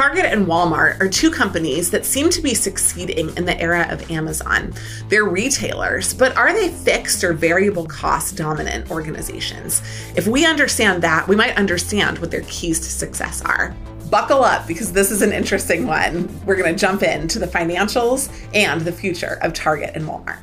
Target and Walmart are two companies that seem to be succeeding in the era of Amazon. They're retailers, but are they fixed or variable cost dominant organizations? If we understand that, we might understand what their keys to success are. Buckle up because this is an interesting one. We're going to jump into the financials and the future of Target and Walmart.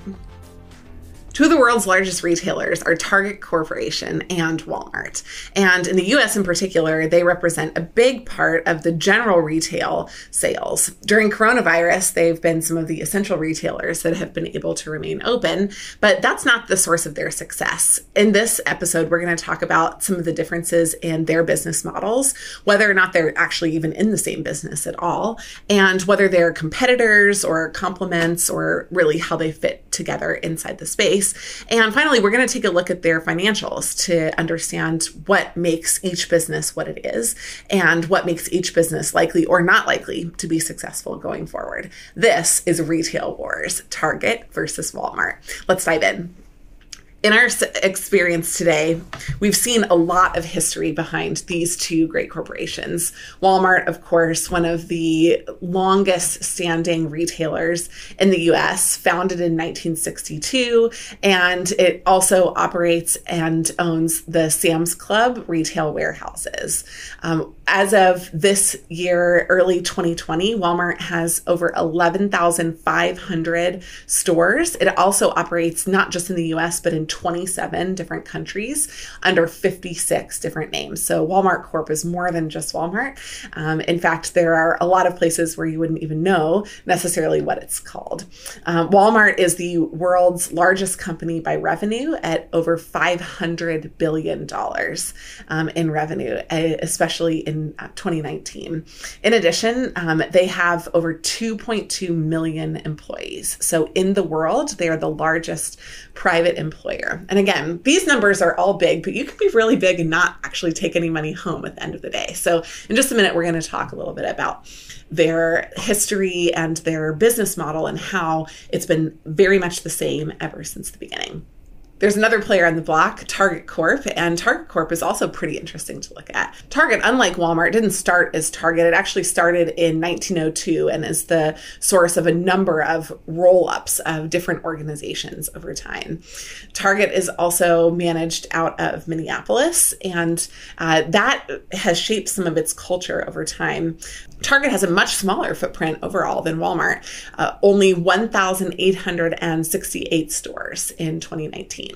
Two of the world's largest retailers are Target Corporation and Walmart. And in the US in particular, they represent a big part of the general retail sales. During coronavirus, they've been some of the essential retailers that have been able to remain open, but that's not the source of their success. In this episode, we're going to talk about some of the differences in their business models, whether or not they're actually even in the same business at all, and whether they're competitors or complements or really how they fit together inside the space space. And finally, we're going to take a look at their financials to understand what makes each business what it is and what makes each business likely or not likely to be successful going forward. This is Retail Wars Target versus Walmart. Let's dive in in our experience today, we've seen a lot of history behind these two great corporations. Walmart, of course, one of the longest standing retailers in the US, founded in 1962, and it also operates and owns the Sam's Club retail warehouses. Um, as of this year, early 2020, Walmart has over 11,500 stores. It also operates not just in the US, but in 27 different countries under 56 different names. So Walmart Corp is more than just Walmart. Um, in fact, there are a lot of places where you wouldn't even know necessarily what it's called. Um, Walmart is the world's largest company by revenue at over $500 billion um, in revenue, especially in in uh, 2019. In addition, um, they have over 2.2 million employees. So in the world, they are the largest private employer. And again, these numbers are all big, but you can be really big and not actually take any money home at the end of the day. So in just a minute, we're going to talk a little bit about their history and their business model and how it's been very much the same ever since the beginning. There's another player on the block, Target Corp, and Target Corp is also pretty interesting to look at. Target, unlike Walmart, didn't start as Target. It actually started in 1902 and is the source of a number of roll ups of different organizations over time. Target is also managed out of Minneapolis, and uh, that has shaped some of its culture over time. Target has a much smaller footprint overall than Walmart, uh, only 1,868 stores in 2019.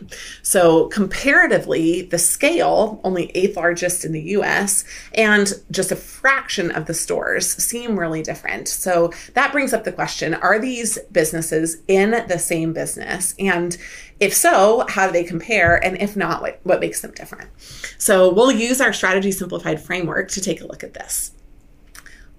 So, comparatively, the scale, only eighth largest in the US, and just a fraction of the stores seem really different. So, that brings up the question are these businesses in the same business? And if so, how do they compare? And if not, what, what makes them different? So, we'll use our strategy simplified framework to take a look at this.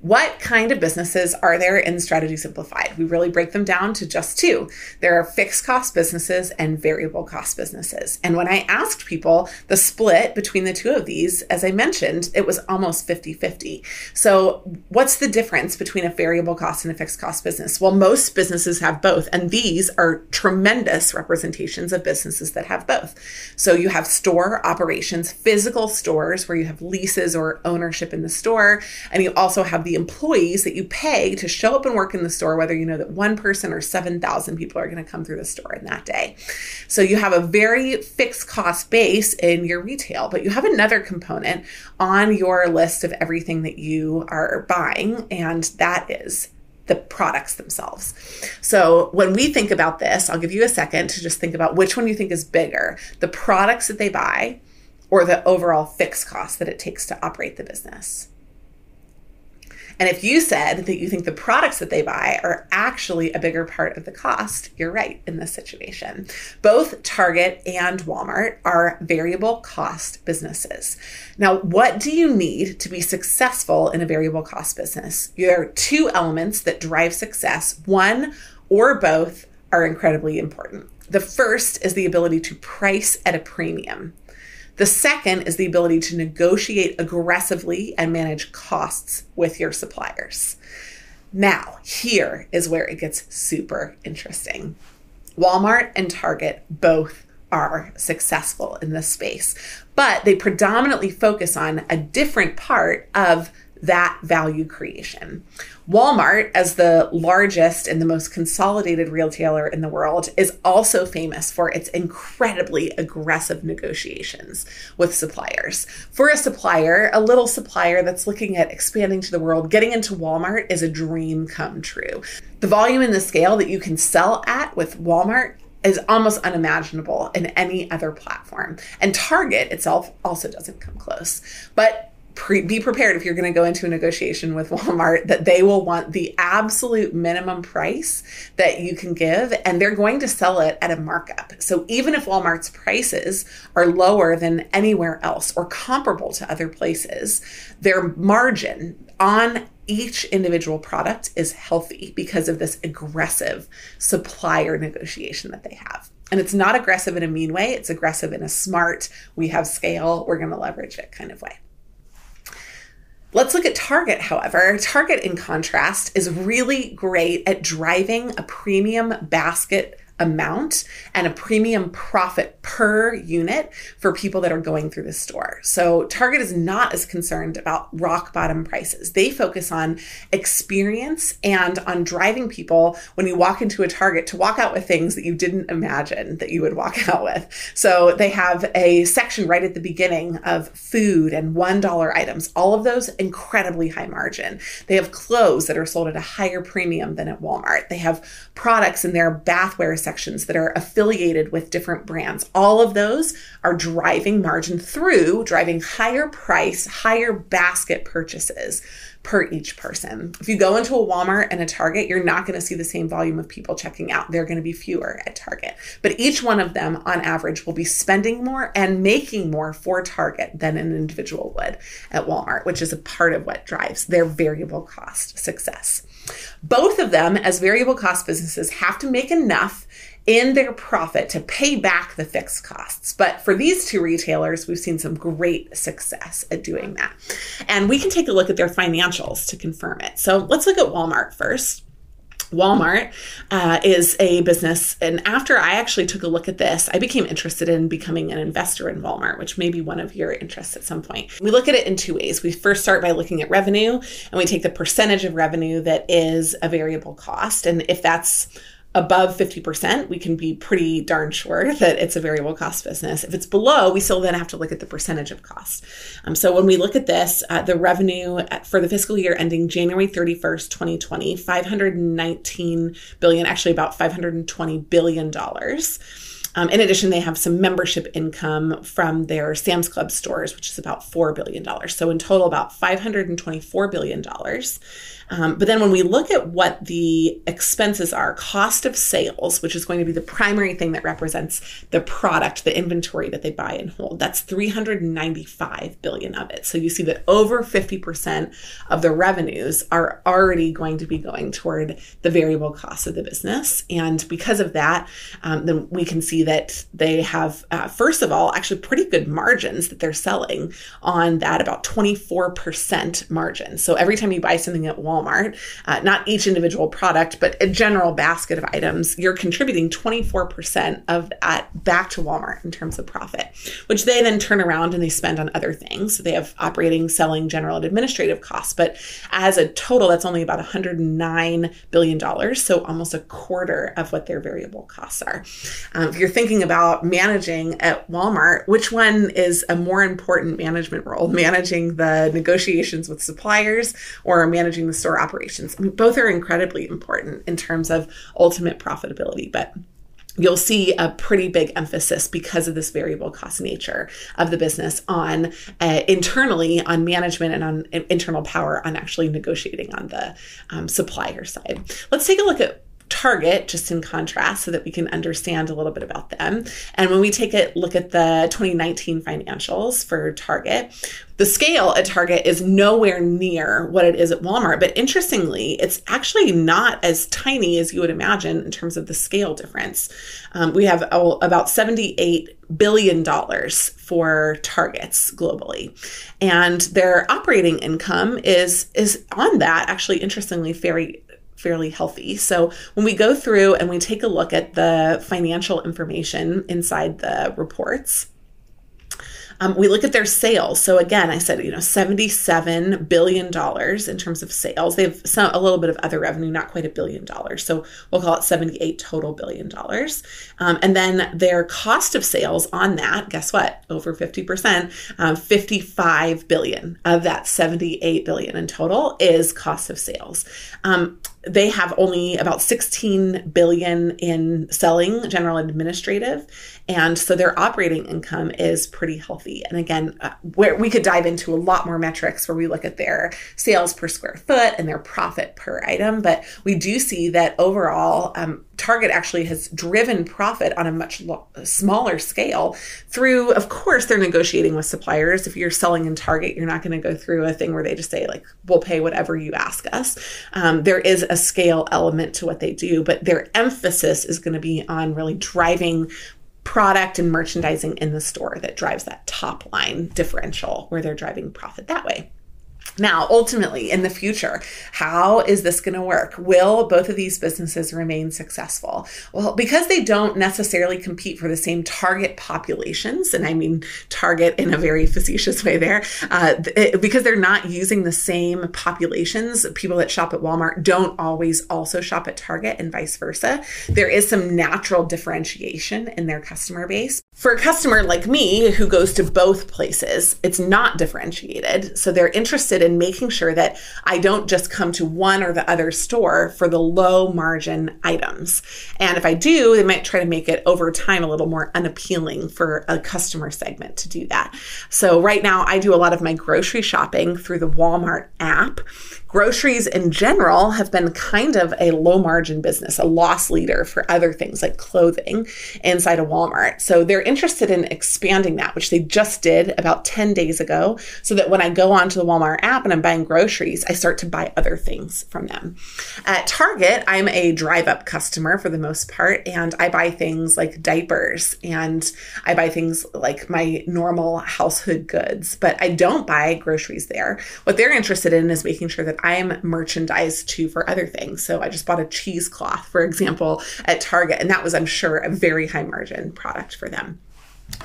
What kind of businesses are there in Strategy Simplified? We really break them down to just two. There are fixed cost businesses and variable cost businesses. And when I asked people the split between the two of these, as I mentioned, it was almost 50 50. So, what's the difference between a variable cost and a fixed cost business? Well, most businesses have both, and these are tremendous representations of businesses that have both. So, you have store operations, physical stores where you have leases or ownership in the store, and you also have the the employees that you pay to show up and work in the store, whether you know that one person or 7,000 people are going to come through the store in that day. So you have a very fixed cost base in your retail, but you have another component on your list of everything that you are buying, and that is the products themselves. So when we think about this, I'll give you a second to just think about which one you think is bigger the products that they buy or the overall fixed cost that it takes to operate the business. And if you said that you think the products that they buy are actually a bigger part of the cost, you're right in this situation. Both Target and Walmart are variable cost businesses. Now, what do you need to be successful in a variable cost business? There are two elements that drive success. One or both are incredibly important. The first is the ability to price at a premium. The second is the ability to negotiate aggressively and manage costs with your suppliers. Now, here is where it gets super interesting. Walmart and Target both are successful in this space, but they predominantly focus on a different part of that value creation. Walmart, as the largest and the most consolidated retailer in the world, is also famous for its incredibly aggressive negotiations with suppliers. For a supplier, a little supplier that's looking at expanding to the world, getting into Walmart is a dream come true. The volume and the scale that you can sell at with Walmart is almost unimaginable in any other platform. And Target itself also doesn't come close. But pre- be prepared if you're going to go into a negotiation with Walmart that they will want the absolute minimum price that you can give and they're going to sell it at a markup. So even if Walmart's prices are lower than anywhere else or comparable to other places, their margin on each individual product is healthy because of this aggressive supplier negotiation that they have. And it's not aggressive in a mean way, it's aggressive in a smart, we have scale, we're going to leverage it kind of way. Let's look at Target, however. Target, in contrast, is really great at driving a premium basket amount and a premium profit per unit for people that are going through the store. So Target is not as concerned about rock bottom prices. They focus on experience and on driving people when you walk into a Target to walk out with things that you didn't imagine that you would walk out with. So they have a section right at the beginning of food and $1 items. All of those incredibly high margin. They have clothes that are sold at a higher premium than at Walmart. They have products in their bathware sections that are affiliated with different brands. All of those are driving margin through driving higher price, higher basket purchases per each person. If you go into a Walmart and a Target, you're not going to see the same volume of people checking out. They're going to be fewer at Target. But each one of them, on average, will be spending more and making more for Target than an individual would at Walmart, which is a part of what drives their variable cost success. Both of them, as variable cost businesses, have to make enough in their profit to pay back the fixed costs. But for these two retailers, we've seen some great success at doing that. And we can take a look at their financials to confirm it. So let's look at Walmart first. Walmart uh, is a business. And after I actually took a look at this, I became interested in becoming an investor in Walmart, which may be one of your interests at some point. We look at it in two ways. We first start by looking at revenue, and we take the percentage of revenue that is a variable cost. And if that's above 50%, we can be pretty darn sure that it's a variable cost business. If it's below, we still then have to look at the percentage of cost. Um, so when we look at this, uh, the revenue for the fiscal year ending January 31st, 2020, 519 billion, actually about 520 billion dollars. Um, in addition, they have some membership income from their Sam's Club stores, which is about $4 billion. So, in total, about $524 billion. Um, but then when we look at what the expenses are, cost of sales, which is going to be the primary thing that represents the product, the inventory that they buy and hold, that's 395 billion of it. So you see that over 50% of the revenues are already going to be going toward the variable costs of the business. And because of that, um, then we can see that they have, uh, first of all, actually pretty good margins that they're selling on that, about 24% margin. So every time you buy something at Walmart, Walmart, uh, not each individual product, but a general basket of items, you're contributing 24% of that back to Walmart in terms of profit, which they then turn around and they spend on other things. So they have operating, selling, general, and administrative costs. But as a total, that's only about $109 billion. So almost a quarter of what their variable costs are. Um, if you're thinking about managing at Walmart, which one is a more important management role? Managing the negotiations with suppliers or managing the store operations. I mean, both are incredibly important in terms of ultimate profitability, but you'll see a pretty big emphasis because of this variable cost nature of the business on uh, internally on management and on internal power on actually negotiating on the um, supplier side let's take a look at Target, just in contrast, so that we can understand a little bit about them. And when we take a look at the 2019 financials for Target, the scale at Target is nowhere near what it is at Walmart. But interestingly, it's actually not as tiny as you would imagine in terms of the scale difference. Um, we have oh, about $78 billion for targets globally. And their operating income is, is on that, actually, interestingly, very fairly healthy. So when we go through and we take a look at the financial information inside the reports, Um, we look at their sales. So again, I said, you know, $77 billion in terms of sales. They have some, a little bit of other revenue, not quite a billion dollars. So we'll call it 78 total billion dollars. Um, and then their cost of sales on that, guess what? Over 50%, um, 55 billion of that 78 billion in total is cost of sales. They have only about 16 billion in selling general administrative and so their operating income is pretty healthy. And again uh, where we could dive into a lot more metrics where we look at their sales per square foot and their profit per item but we do see that overall um, Target actually has driven profit on a much lo- smaller scale through, of course, they're negotiating with suppliers. If you're selling in Target, you're not going to go through a thing where they just say, like, we'll pay whatever you ask us. Um, there is a scale element to what they do, but their emphasis is going to be on really driving product and merchandising in the store that drives that top line differential where they're driving profit that way. Now, ultimately, in the future, how is this going to work? Will both of these businesses remain successful? Well, because they don't necessarily compete for the same target populations, and I mean target in a very facetious way there, uh, it, because they're not using the same populations, people that shop at Walmart don't always also shop at Target and vice versa. There is some natural differentiation in their customer base. For a customer like me who goes to both places, it's not differentiated. So they're interested in making sure that I don't just come to one or the other store for the low margin items. And if I do, they might try to make it over time a little more unappealing for a customer segment to do that. So right now, I do a lot of my grocery shopping through the Walmart app groceries in general have been kind of a low margin business, a loss leader for other things like clothing inside of Walmart. So they're interested in expanding that, which they just did about 10 days ago, so that when I go onto the Walmart app and I'm buying groceries, I start to buy other things from them. At Target, I'm a drive up customer for the most part, and I buy things like diapers and I buy things like my normal household goods, but I don't buy groceries there. What they're interested in is making sure that I'm merchandised too for other things. So I just bought a cheesecloth, for example, at Target, and that was, I'm sure, a very high margin product for them.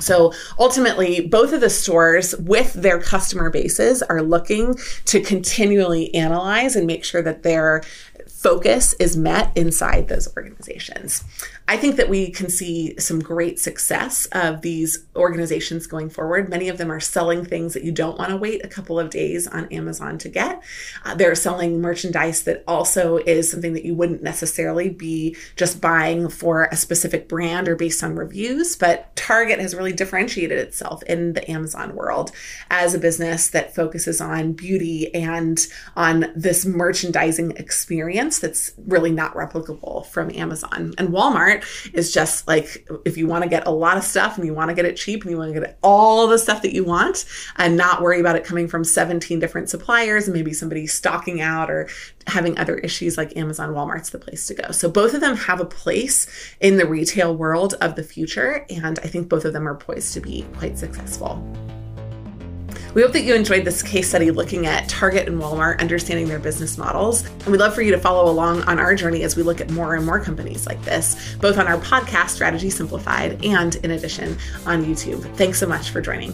So ultimately, both of the stores with their customer bases are looking to continually analyze and make sure that their focus is met inside those organizations. I think that we can see some great success of these organizations going forward. Many of them are selling things that you don't want to wait a couple of days on Amazon to get. Uh, they're selling merchandise that also is something that you wouldn't necessarily be just buying for a specific brand or based on reviews. But Target has really differentiated itself in the Amazon world as a business that focuses on beauty and on this merchandising experience that's really not replicable from Amazon. And Walmart is just like if you want to get a lot of stuff and you want to get it cheap and you want to get all the stuff that you want and not worry about it coming from 17 different suppliers and maybe somebody stocking out or having other issues like Amazon, Walmart's the place to go. So both of them have a place in the retail world of the future. And I think both of them are poised to be quite successful. We hope that you enjoyed this case study looking at Target and Walmart, understanding their business models. And we'd love for you to follow along on our journey as we look at more and more companies like this, both on our podcast, Strategy Simplified, and in addition on YouTube. Thanks so much for joining.